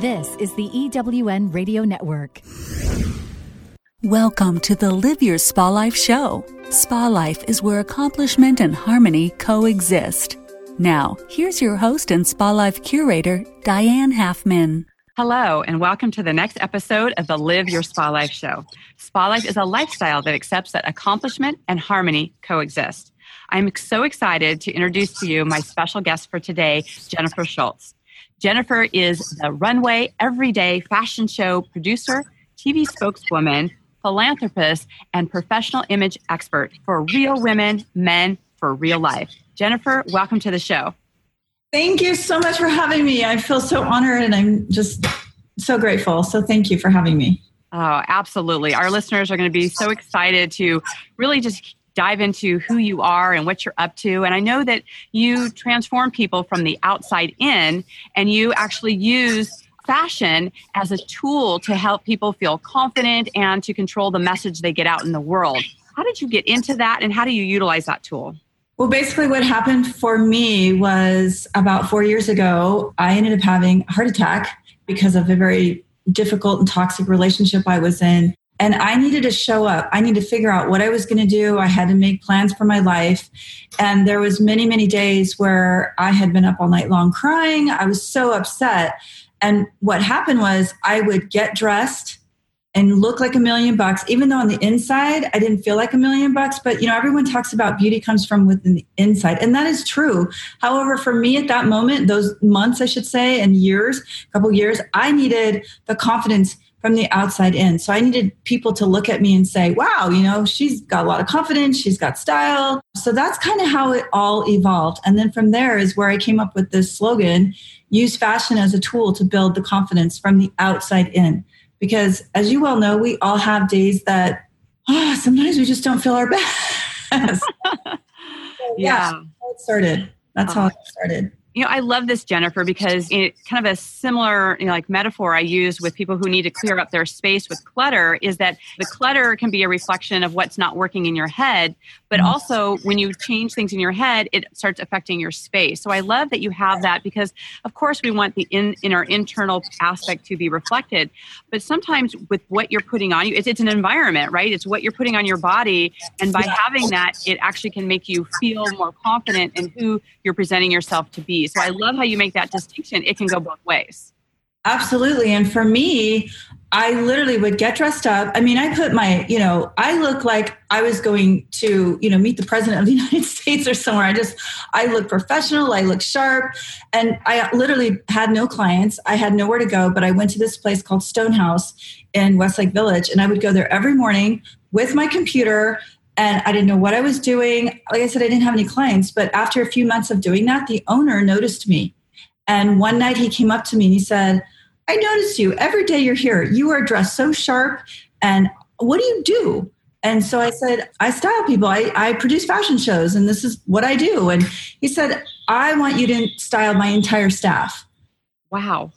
This is the EWN Radio Network. Welcome to the Live Your Spa Life show. Spa Life is where accomplishment and harmony coexist. Now, here's your host and Spa Life curator, Diane Halfman. Hello, and welcome to the next episode of the Live Your Spa Life show. Spa Life is a lifestyle that accepts that accomplishment and harmony coexist. I'm so excited to introduce to you my special guest for today, Jennifer Shultz. Jennifer is the runway, everyday fashion show producer, TV spokeswoman, philanthropist, and professional image expert for real women, men for real life. Jennifer, welcome to the show. Thank you so much for having me. I feel so honored and I'm just so grateful. So thank you for having me. Oh, absolutely. Our listeners are going to be so excited to really just dive into who you are and what you're up to. And I know that you transform people from the outside in and you actually use fashion as a tool to help people feel confident and to control the message they get out in the world. How did you get into that and how do you utilize that tool? Well, basically, what happened for me was about four years ago, I ended up having a heart attack because of a very difficult and toxic relationship I was in and i needed to show up. I needed to figure out what i was going to do. I had to make plans for my life. And there was many many days where i had been up all night long crying. I was so upset. And what happened was i would get dressed and look like a million bucks. Even though on the inside i didn't feel like a million bucks but you know everyone talks about beauty comes from within the inside and that is true. However for me at that moment those months i should say and years a couple years i needed the confidence from the outside in. So I needed people to look at me and say, wow, you know, she's got a lot of confidence, she's got style. So that's kind of how it all evolved. And then from there is where I came up with this slogan use fashion as a tool to build the confidence from the outside in. Because as you well know, we all have days that oh, sometimes we just don't feel our best. so, yeah. yeah. That's how it started. That's how it started you know, I love this, Jennifer, because it's kind of a similar, you know, like metaphor I use with people who need to clear up their space with clutter is that the clutter can be a reflection of what's not working in your head, but mm-hmm. also when you change things in your head, it starts affecting your space. So I love that you have that because, of course, we want the in, in our internal aspect to be reflected, but sometimes with what you're putting on you, it's, it's an environment, right? It's what you're putting on your body, and by having that, it actually can make you feel more confident in who you're presenting yourself to be. So I love how you make that distinction. It can go both ways. Absolutely. And for me, I literally would get dressed up. I mean, I put my, you know, I look like I was going to, you know, meet the president of the United States or somewhere. I just, I look professional, I look sharp. And I literally had no clients. I had nowhere to go, but I went to this place called Stonehaus in Westlake Village. And I would go there every morning with my computer, and I didn't know what I was doing. Like I said, I didn't have any clients, but after a few months of doing that, the owner noticed me. And one night he came up to me and he said, I noticed you every day you're here. You are dressed so sharp. And what do you do? And so I said, I style people. I, I produce fashion shows, and this is what I do. And he said, I want you to style my entire staff. Wow.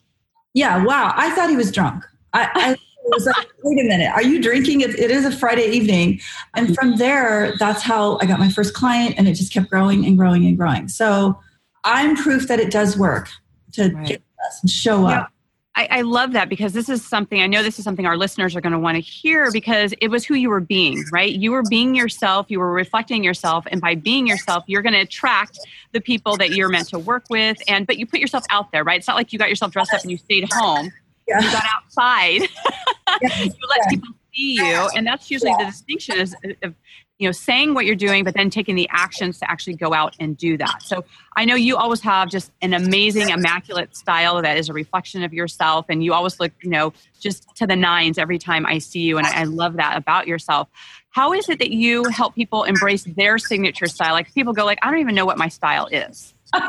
Yeah, wow. I thought he was drunk. I, I was like, wait a minute, are you drinking? It, it is a Friday evening. And from there, that's how I got my first client, and it just kept growing and growing and growing. So I'm proof that it does work to right. get us and show up. I, I, love that because this is something I know this is something our listeners are going to want to hear because it was who you were being, right? You were being yourself, you were reflecting yourself, and by being yourself, you're going to attract the people that you're meant to work with. And but you put yourself out there, right? It's not like you got yourself dressed up and you stayed home yeah. you got outside you let yeah. people see you and that's usually the distinction is of you know saying what you're doing but then taking the actions to actually go out and do that. So i know you always have just an amazing immaculate style that is a reflection of yourself and you always look you know just to the nines every time i see you and i, I love that about yourself. How is it that you help people embrace their signature style? Like people go like i don't even know what my style is.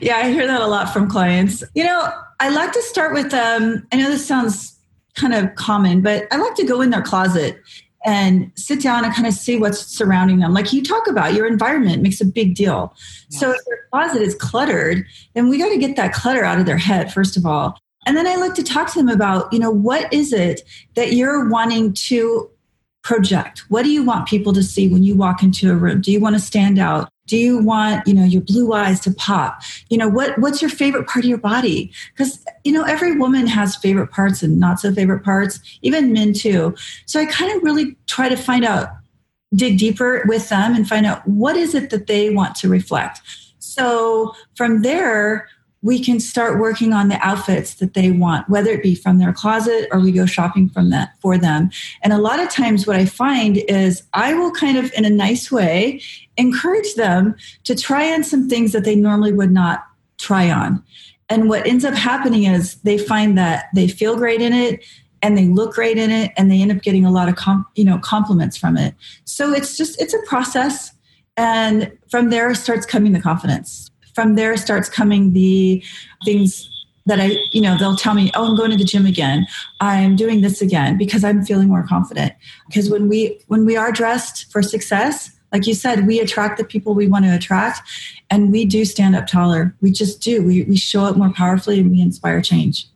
Yeah, I hear that a lot from clients. You know, I like to start with, um, I know this sounds kind of common, but I like to go in their closet and sit down and kind of see what's surrounding them. Like you talk about, your environment makes a big deal. So if their closet is cluttered, then we got to get that clutter out of their head, first of all. And then I like to talk to them about, you know, what is it that you're wanting to project? What do you want people to see when you walk into a room? Do you want to stand out? Do you want you know your blue eyes to pop you know what what's your favorite part of your body because you know, every woman has favorite parts and not so favorite parts, even men too. So I kind of really try to find out, dig deeper with them and find out what is it that they want to reflect. So from there, we can start working on the outfits that they want, whether it be from their closet or we go shopping from that for them. And a lot of times what I find is I will kind of in a nice way encourage them to try on some things that they normally would not try on. And what ends up happening is they find that they feel great in it and they look great in it and they end up getting a lot of com- you know compliments from it. So it's just it's a process and from there starts coming the confidence. From there starts coming the things that I, you know, they'll tell me, "Oh, I'm going to the gym again. I'm doing this again because I'm feeling more confident." Because when we when we are dressed for success, like you said, we attract the people we want to attract, and we do stand up taller. We just do. We, we show up more powerfully and we inspire change.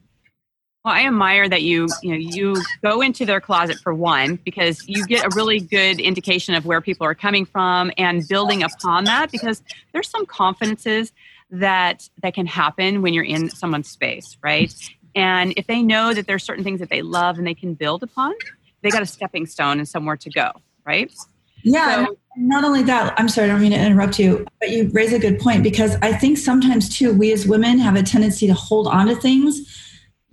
Well, I admire that you you know you go into their closet for one because you get a really good indication of where people are coming from and building upon that because there's some confidences that that can happen when you're in someone's space, right? And if they know that there's certain things that they love and they can build upon, they got a stepping stone and somewhere to go, right? Yeah. So, not only that, I'm sorry, I don't mean to interrupt you, but you raise a good point because I think sometimes too, we as women have a tendency to hold on to things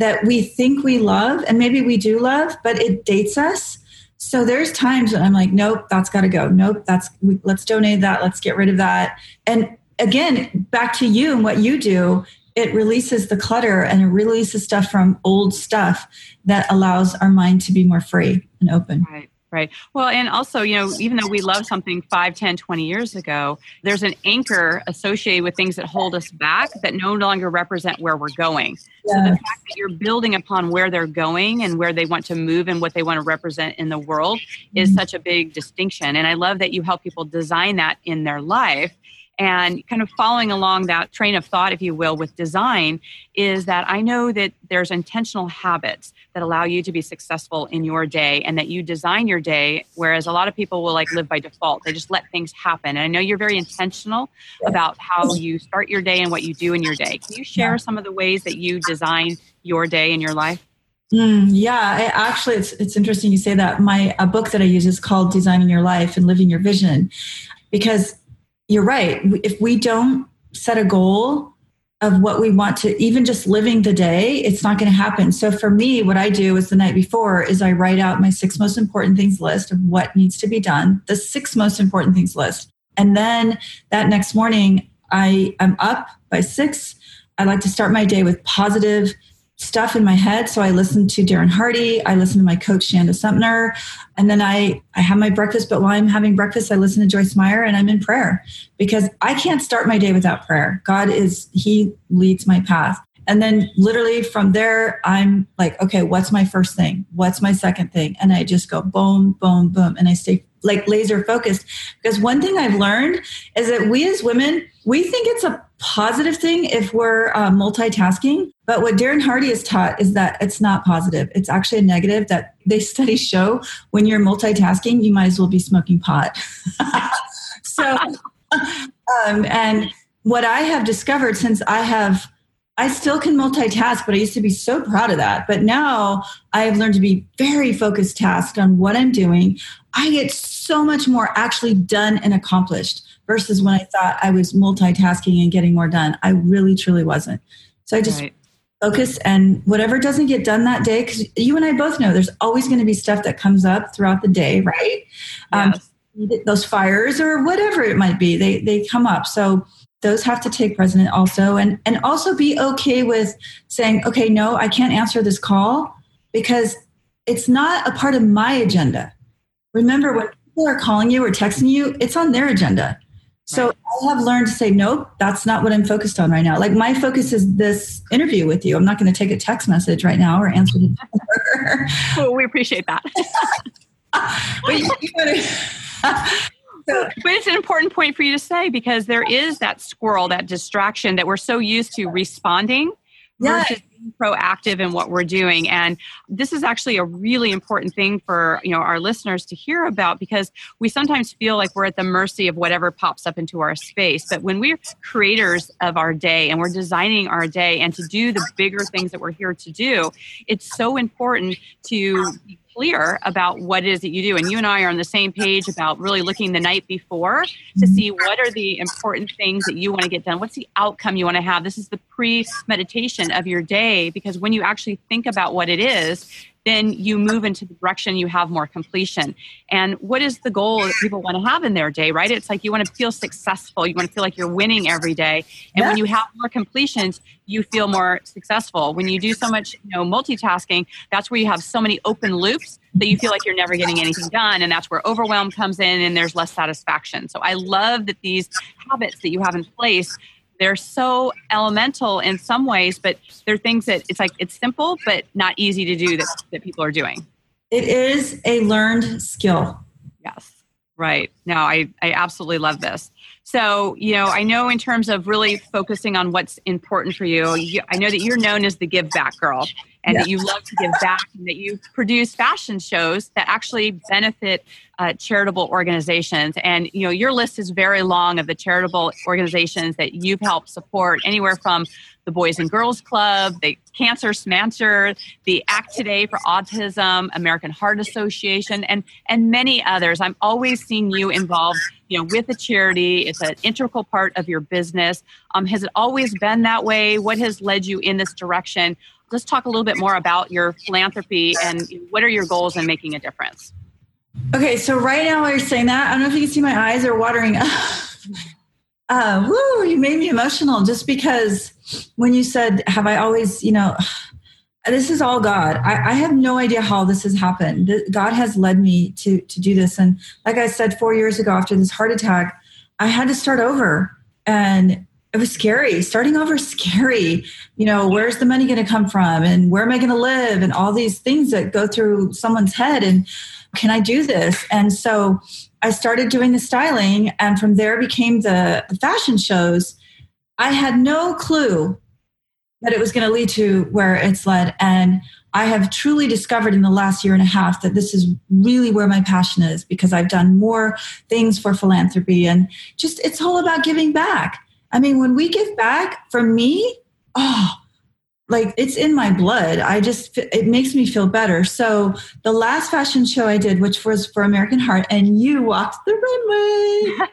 that we think we love, and maybe we do love, but it dates us. So there's times when I'm like, nope, that's got to go. Nope, that's let's donate that. Let's get rid of that. And again, back to you and what you do, it releases the clutter and it releases stuff from old stuff that allows our mind to be more free and open. Right. Right. Well, and also, you know, even though we love something 5, 10, 20 years ago, there's an anchor associated with things that hold us back that no longer represent where we're going. Yes. So the fact that you're building upon where they're going and where they want to move and what they want to represent in the world is mm-hmm. such a big distinction. And I love that you help people design that in their life and kind of following along that train of thought, if you will, with design, is that I know that there's intentional habits that allow you to be successful in your day and that you design your day, whereas a lot of people will like live by default. They just let things happen. And I know you're very intentional about how you start your day and what you do in your day. Can you share some of the ways that you design your day in your life? Mm, yeah, I, actually, it's it's interesting you say that. My a book that I use is called "Designing Your Life and Living Your Vision," because you're right. If we don't set a goal of what we want to, even just living the day, it's not going to happen. So for me, what I do is the night before is I write out my six most important things list of what needs to be done, the six most important things list. And then that next morning, I am up by six. I like to start my day with positive stuff in my head. So I listen to Darren Hardy, I listen to my coach Shanda Sumner, and then I I have my breakfast. But while I'm having breakfast, I listen to Joyce Meyer, and I'm in prayer because I can't start my day without prayer. God is He leads my path. And then literally from there, I'm like, okay, what's my first thing? What's my second thing? And I just go boom, boom, boom. And I stay like laser focused. Because one thing I've learned is that we as women, we think it's a positive thing if we're uh, multitasking. But what Darren Hardy has taught is that it's not positive. It's actually a negative that they studies show when you're multitasking, you might as well be smoking pot. so, um, and what I have discovered since I have I still can multitask, but I used to be so proud of that. But now I've learned to be very focused tasked on what I'm doing. I get so much more actually done and accomplished versus when I thought I was multitasking and getting more done. I really, truly wasn't. So I just right. focus and whatever doesn't get done that day, because you and I both know there's always going to be stuff that comes up throughout the day, right? Um, yes. Um, those fires or whatever it might be, they, they come up. So those have to take precedent also and and also be okay with saying okay no i can't answer this call because it's not a part of my agenda remember when people are calling you or texting you it's on their agenda so right. i have learned to say nope that's not what i'm focused on right now. Like my focus is this interview with you. I'm not going to take a text message right now or answer the well we appreciate that. But you, you but it's an important point for you to say because there is that squirrel, that distraction that we're so used to responding Yes. versus being proactive in what we're doing. And this is actually a really important thing for you know our listeners to hear about because we sometimes feel like we're at the mercy of whatever pops up into our space. But when we're creators of our day and we're designing our day and to do the bigger things that we're here to do, it's so important to be clear about what it is that you do. And you and I are on the same page about really looking the night before to see what are the important things that you want to get done. What's the outcome you want to have? This is the pre meditation of your day because when you actually think about what it is, then you move into the direction you have more completion. And what is the goal that people want to have in their day, right? It's like you want to feel successful. You want to feel like you're winning every day. And when you have more completions, you feel more successful. When you do so much, you know, multitasking, that's where you have so many open loops that you feel like you're never getting anything done. And that's where overwhelm comes in and there's less satisfaction. So I love that these habits that you have in place they're so elemental in some ways, but they're things that it's like it's simple but not easy to do that, that people are doing. It is a learned skill. Yes. Right. No, I, I absolutely love this. So, you know, I know in terms of really focusing on what's important for you, you I know that you're known as the give back girl and Yeah. that you love to give back and that you produce fashion shows that actually benefit uh, charitable organizations. And, you know, your list is very long of the charitable organizations that you've helped support, anywhere from the Boys and Girls Club, the Cancer Schmancer, the Act Today for Autism, American Heart Association, and and many others. I'm always seeing you involved, you know, with a charity. It's an integral part of your business. Um, has it always been that way? What has led you in this direction? Let's talk a little bit more about your philanthropy and what are your goals in making a difference. Okay, so right now while you're saying that, I don't know if you can see my eyes are watering up. uh, woo, you made me emotional just because when you said, Have I always, you know, this is all God. I, I have no idea how this has happened. Th- God has led me to to do this. And like I said, four years ago after this heart attack, I had to start over. And it was scary. Starting over scary. You know, where's the money going to come from? And where am I going to live? And all these things that go through someone's head. And can I do this? And so I started doing the styling, and from there became the, the fashion shows. I had no clue that it was going to lead to where it's led. And I have truly discovered in the last year and a half that this is really where my passion is because I've done more things for philanthropy and just it's all about giving back. I mean, when we give back, for me, oh, like it's in my blood. I just it makes me feel better. So the last fashion show I did, which was for American Heart, and you walked the runway.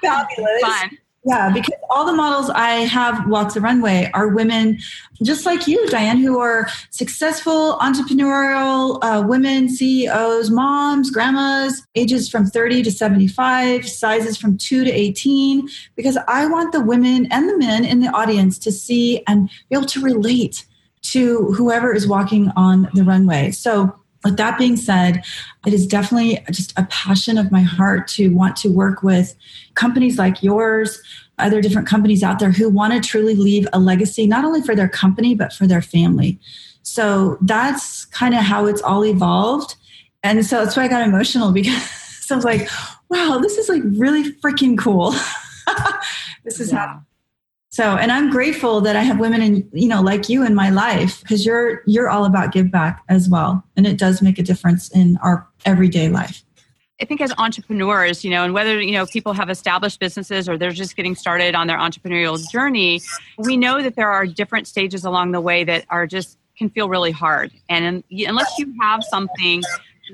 Fabulous. Fun. Yeah, because all the models I have walk the runway are women just like you, Diane, who are successful, entrepreneurial uh, women, CEOs, moms, grandmas, ages from 30 to 75, sizes from 2 to 18, because I want the women and the men in the audience to see and be able to relate to whoever is walking on the runway. So, with that being said, it is definitely just a passion of my heart to want to work with companies like yours, other different companies out there who want to truly leave a legacy, not only for their company, but for their family. So that's kind of how it's all evolved. And so that's why I got emotional because I was like, wow, this is like really freaking cool. this is how so, and I'm grateful that I have women in, you know, like you in my life because you're you're all about give back as well, and it does make a difference in our everyday life. I think as entrepreneurs, you know, and whether, you know, people have established businesses or they're just getting started on their entrepreneurial journey, we know that there are different stages along the way that are just can feel really hard. And unless you have something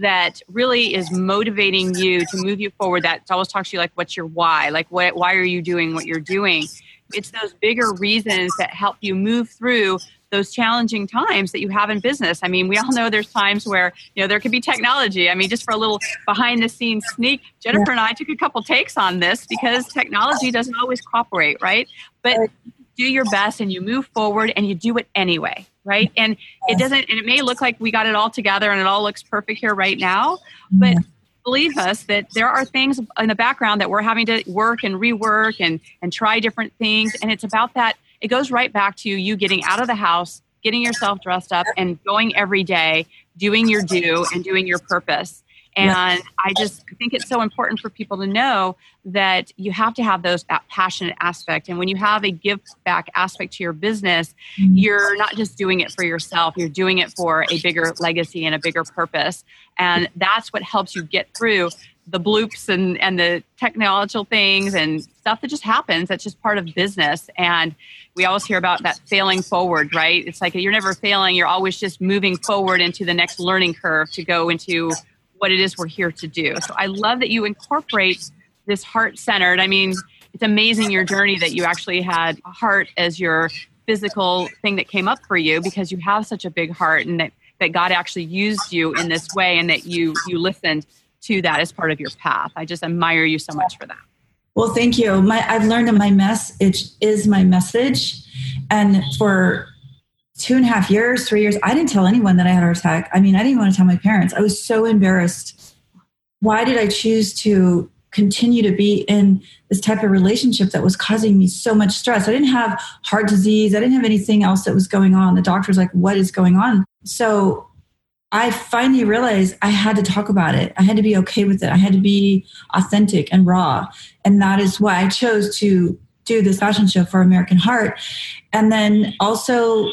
that really is motivating you to move you forward, that always talks to you like, what's your why? Like, what, why are you doing what you're doing? It's those bigger reasons that help you move through those challenging times that you have in business. I mean, we all know there's times where, you know, there could be technology. I mean, just for a little behind the scenes sneak, Jennifer and I took a couple takes on this because technology doesn't always cooperate, right? But do your best and you move forward and you do it anyway, right? And it doesn't, and it may look like we got it all together and it all looks perfect here right now, but believe us that there are things in the background that we're having to work and rework and and try different things. And it's about that it goes right back to you getting out of the house getting yourself dressed up and going every day doing your do and doing your purpose And yeah. I just think it's so important for people to know that you have to have those that passionate aspect. And when you have a give back aspect to your business, mm-hmm. you're not just doing it for yourself, you're doing it for a bigger legacy and a bigger purpose. And that's what helps you get through the bloops and, and the technological things and stuff that just happens. That's just part of business. And we always hear about that failing forward, right? It's like you're never failing, you're always just moving forward into the next learning curve to go into what it is we're here to do. So I love that you incorporate this heart centered. I mean, it's amazing your journey that you actually had heart as your physical thing that came up for you because you have such a big heart and that, that God actually used you in this way and that you you listened to that as part of your path. I just admire you so much for that. Well, thank you. My, I've learned that my message is my message. And for two and a half years, three years, I didn't tell anyone that I had a heart attack. I mean, I didn't want to tell my parents. I was so embarrassed. Why did I choose to continue to be in this type of relationship that was causing me so much stress? I didn't have heart disease. I didn't have anything else that was going on. The doctor was like, what is going on? So I finally realized I had to talk about it. I had to be okay with it. I had to be authentic and raw. And that is why I chose to do this fashion show for American Heart. And then also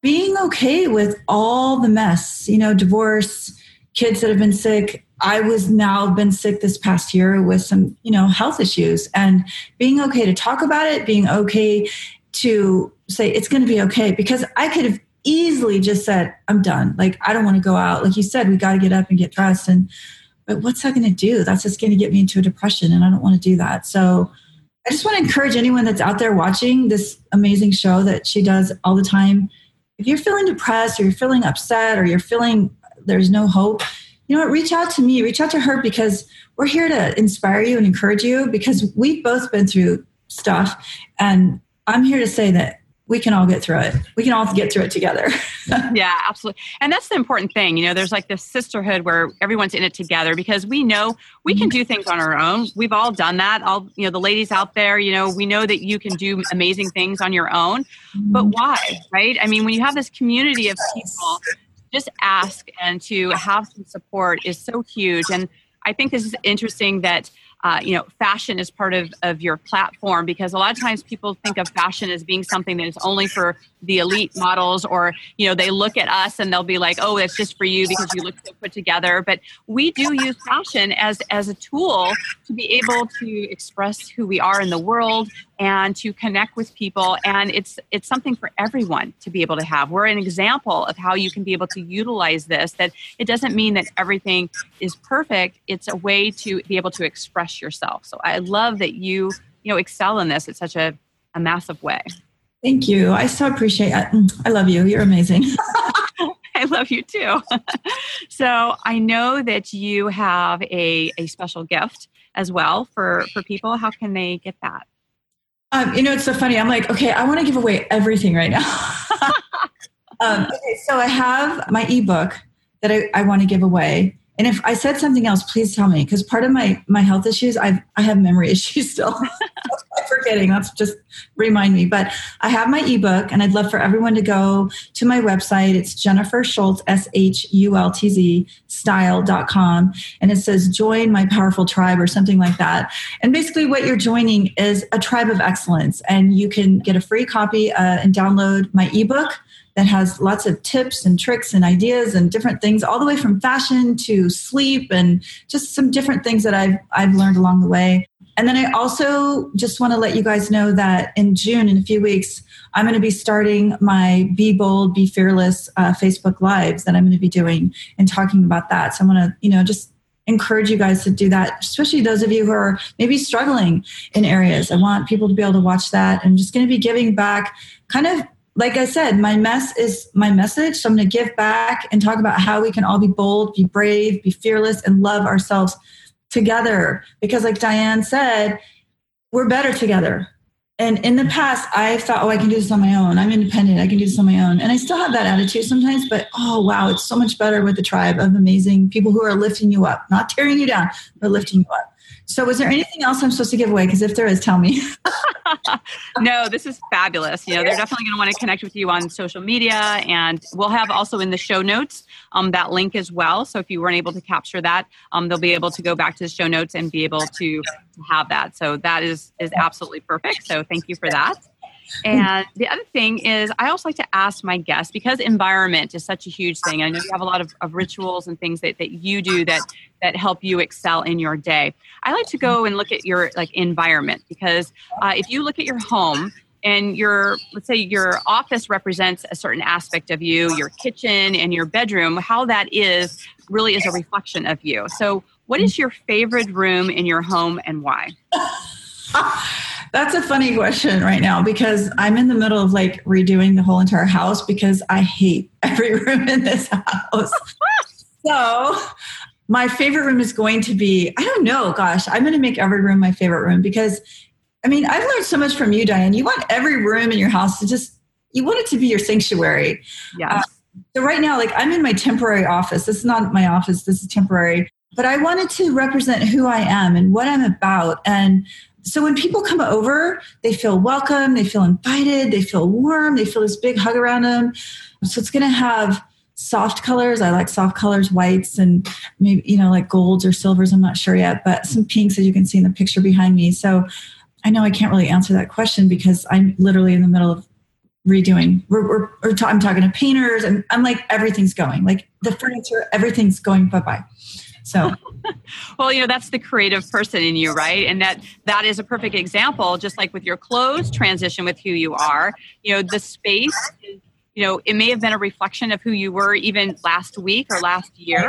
being okay with all the mess, you know, divorce, kids that have been sick. I was now been sick this past year with some, you know, health issues and being okay to talk about it, being okay to say it's going to be okay because I could have easily just said, I'm done. Like, I don't want to go out. Like you said, we got to get up and get dressed. And, but what's that going to do? That's just going to get me into a depression. And I don't want to do that. So I just want to encourage anyone that's out there watching this amazing show that she does all the time if you're feeling depressed or you're feeling upset or you're feeling there's no hope, you know what, reach out to me, reach out to her because we're here to inspire you and encourage you because we've both been through stuff. And I'm here to say that we can all get through it. We can all get through it together. yeah, absolutely. And that's the important thing. You know, there's like this sisterhood where everyone's in it together because we know we can mm-hmm. do things on our own. We've all done that. All, you know, the ladies out there, you know, we know that you can do amazing things on your own. Mm-hmm. But why, right? I mean, when you have this community of people, just ask and to have some support is so huge. And I think this is interesting that uh, you know, fashion is part of, of your platform because a lot of times people think of fashion as being something that is only for the elite models or, you know, they look at us and they'll be like, oh, it's just for you because you look so put together. But we do use fashion as, as a tool to be able to express who we are in the world and to connect with people. And it's it's something for everyone to be able to have. We're an example of how you can be able to utilize this that it doesn't mean that everything is perfect. It's a way to be able to express yourself so i love that you you know excel in this in such a, a massive way thank you i so appreciate it i love you you're amazing I love you too. so I know that you have a, a special gift as well for, for people. How can they get that? Um, you know, it's so funny. I'm like, okay, I want to give away everything right now. um, okay, so I have my ebook that I, I want to give away. And if I said something else, please tell me because part of my my health issues, I I have memory issues still. I'm forgetting. Let's just remind me. But I have my ebook, and I'd love for everyone to go to my website. It's Jennifer Shultz S H U L T Z style.com, and it says "Join my powerful tribe" or something like that. And basically, what you're joining is a tribe of excellence, and you can get a free copy uh, and download my ebook that has lots of tips and tricks and ideas and different things, all the way from fashion to sleep and just some different things that I've I've learned along the way. And then I also just want to let you guys know that in June, in a few weeks, I'm going to be starting my Be Bold, Be Fearless uh, Facebook Lives that I'm going to be doing and talking about that. So I want to, you know, just encourage you guys to do that, especially those of you who are maybe struggling in areas. I want people to be able to watch that. I'm just going to be giving back kind of like I said, my mess is my message. So I'm going to give back and talk about how we can all be bold, be brave, be fearless, and love ourselves together. Because, like Diane said, we're better together. And in the past, I thought, oh, I can do this on my own. I'm independent. I can do this on my own. And I still have that attitude sometimes, but oh, wow, it's so much better with the tribe of amazing people who are lifting you up, not tearing you down, but lifting you up. So, was there anything else I'm supposed to give away? Because if there is, tell me. no, this is fabulous. You know, they're definitely going to want to connect with you on social media, and we'll have also in the show notes um, that link as well. So if you weren't able to capture that, um, they'll be able to go back to the show notes and be able to, have that. So that is is absolutely perfect. So thank you for that. And the other thing is, I also like to ask my guests because environment is such a huge thing. I know you have a lot of, of rituals and things that, that you do that that help you excel in your day. I like to go and look at your like environment because uh, if you look at your home and your let's say your office represents a certain aspect of you, your kitchen and your bedroom, how that is really is a reflection of you. So, what is your favorite room in your home and why? That's a funny question right now because I'm in the middle of like redoing the whole entire house because I hate every room in this house. so, my favorite room is going to be I don't know, gosh, I'm going to make every room my favorite room because I mean, I've learned so much from you, Diane. You want every room in your house to just you want it to be your sanctuary. Yeah. Uh, so right now, like I'm in my temporary office. This is not my office. This is temporary. But I wanted to represent who I am and what I'm about. And so when people come over, they feel welcome, they feel invited, they feel warm, they feel this big hug around them. So it's going to have soft colors. I like soft colors, whites and maybe, you know, like golds or silvers. I'm not sure yet, but some pinks as you can see in the picture behind me. So I know I can't really answer that question because I'm literally in the middle of redoing. We're, we're, we're I'm talking to painters and I'm like, everything's going. Like the furniture, everything's going bye bye. So, well, you know, that's the creative person in you, right? And that that is a perfect example, just like with your clothes transition with who you are. You know, the space, you know, it may have been a reflection of who you were even last week or last year.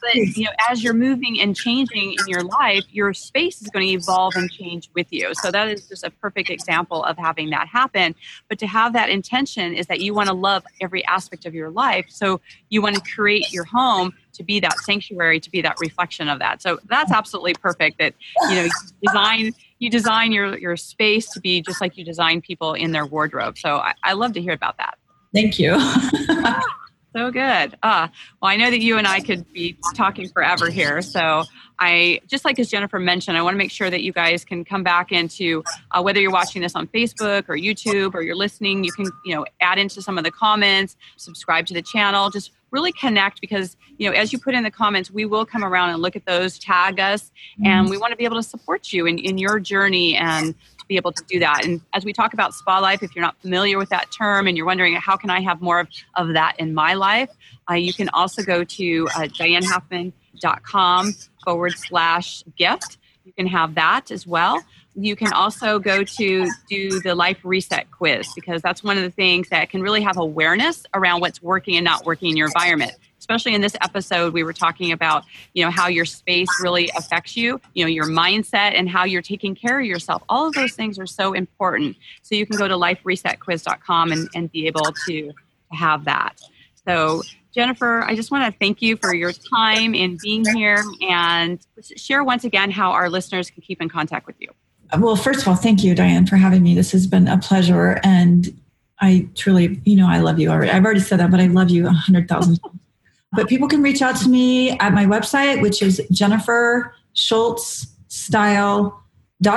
But you know, as you're moving and changing in your life, your space is going to evolve and change with you. So that is just a perfect example of having that happen. But to have that intention is that you want to love every aspect of your life. So you want to create your home to be that sanctuary, to be that reflection of that. So that's absolutely perfect. That you know, you design you design your your space to be just like you design people in their wardrobe. So I, I love to hear about that. Thank you. So good. Uh, well, I know that you and I could be talking forever here. So I just like as Jennifer mentioned, I want to make sure that you guys can come back into uh, whether you're watching this on Facebook or YouTube or you're listening, you can you know add into some of the comments, subscribe to the channel, just really connect because you know as you put in the comments, we will come around and look at those, tag us, and mm-hmm. we want to be able to support you in, in your journey and be able to do that. And as we talk about spa life, if you're not familiar with that term and you're wondering how can I have more of, of that in my life, uh, you can also go to uh, dianehalfman.com forward slash gift. You can have that as well. You can also go to do the life reset quiz because that's one of the things that can really have awareness around what's working and not working in your environment especially in this episode we were talking about you know how your space really affects you you know your mindset and how you're taking care of yourself. All of those things are so important. So you can go to liferesetquiz.com and, and be able to have that. So jennifer i just want to thank you for your time in being here and share once again how our listeners can keep in contact with you. Well first of all thank you diane for having me. This has been a pleasure and I truly, you know, I love you already. I've already said that, but I love you a hundred thousand times. But people can reach out to me at my website, which is Jennifer Shultz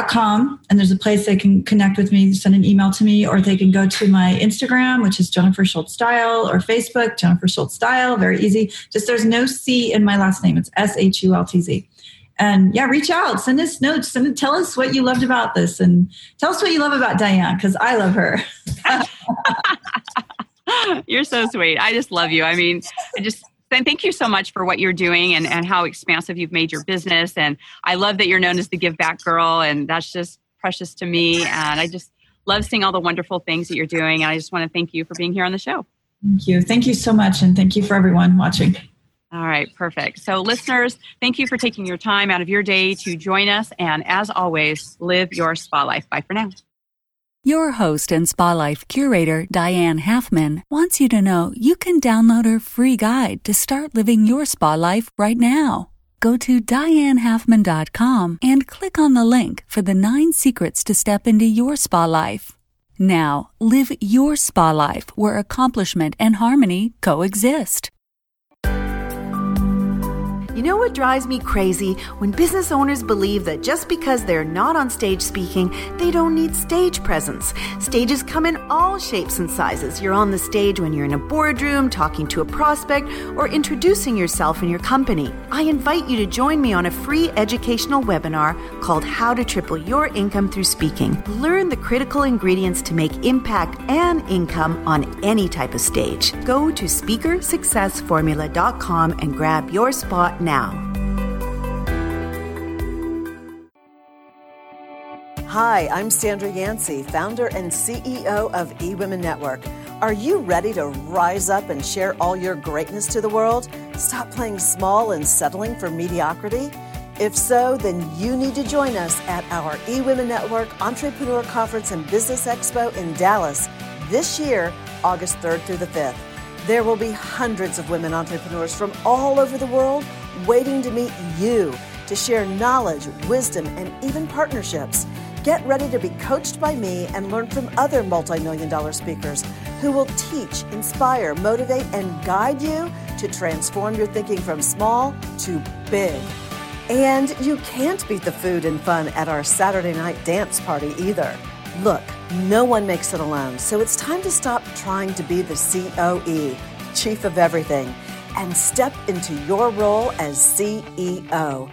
com, and there's a place they can connect with me send an email to me or they can go to my instagram which is jennifer shultz style or facebook jennifer shultz style very easy. Just there's no c in my last name. It's s-h-u-l-t-z and yeah reach out. Send us notes. Send tell us what you loved about this. And tell us what you love about diane because i love her. You're so sweet. I just love you. I mean, I just thank you so much for what you're doing and, and how expansive you've made your business. And I love that you're known as the Give Back Girl, and that's just precious to me. And I just love seeing all the wonderful things that you're doing. And I just want to thank you for being here on the show. Thank you. Thank you so much. And thank you for everyone watching. All right, perfect. So, listeners, thank you for taking your time out of your day to join us. And as always, live your spa life. Bye for now. Your host and Spa Life curator, Diane Halfman, wants you to know you can download her free guide to start living your spa life right now. Go to dianehalfman.com and click on the link for the nine secrets to step into your spa life. Now, live your spa life where accomplishment and harmony coexist. You know what drives me crazy? When business owners believe that just because they're not on stage speaking, they don't need stage presence. Stages come in all shapes and sizes. You're on the stage when you're in a boardroom, talking to a prospect, or introducing yourself and your company. I invite you to join me on a free educational webinar called How to Triple Your Income Through Speaking. Learn the critical ingredients to make impact and income on any type of stage. Go to speakersuccessformula.com and grab your spot now. Hi, I'm Sandra Yancey, founder and CEO of eWomen Network. Are you ready to rise up and share all your greatness to the world? Stop playing small and settling for mediocrity? If so, then you need to join us at our eWomen Network Entrepreneur Conference and Business Expo in Dallas this year, August 3rd through the 5th. There will be hundreds of women entrepreneurs from all over the world waiting to meet you to share knowledge, wisdom, and even partnerships. Get ready to be coached by me and learn from other multi million dollar speakers who will teach, inspire, motivate, and guide you to transform your thinking from small to big. And you can't beat the food and fun at our Saturday night dance party either. Look, no one makes it alone, so it's time to stop trying to be the COE, Chief of Everything, and step into your role as CEO.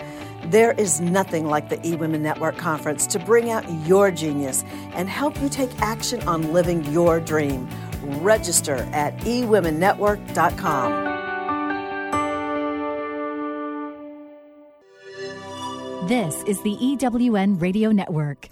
There is nothing like the eWomen Network Conference to bring out your genius and help you take action on living your dream. Register at eWomenNetwork.com. This is the EWN Radio Network.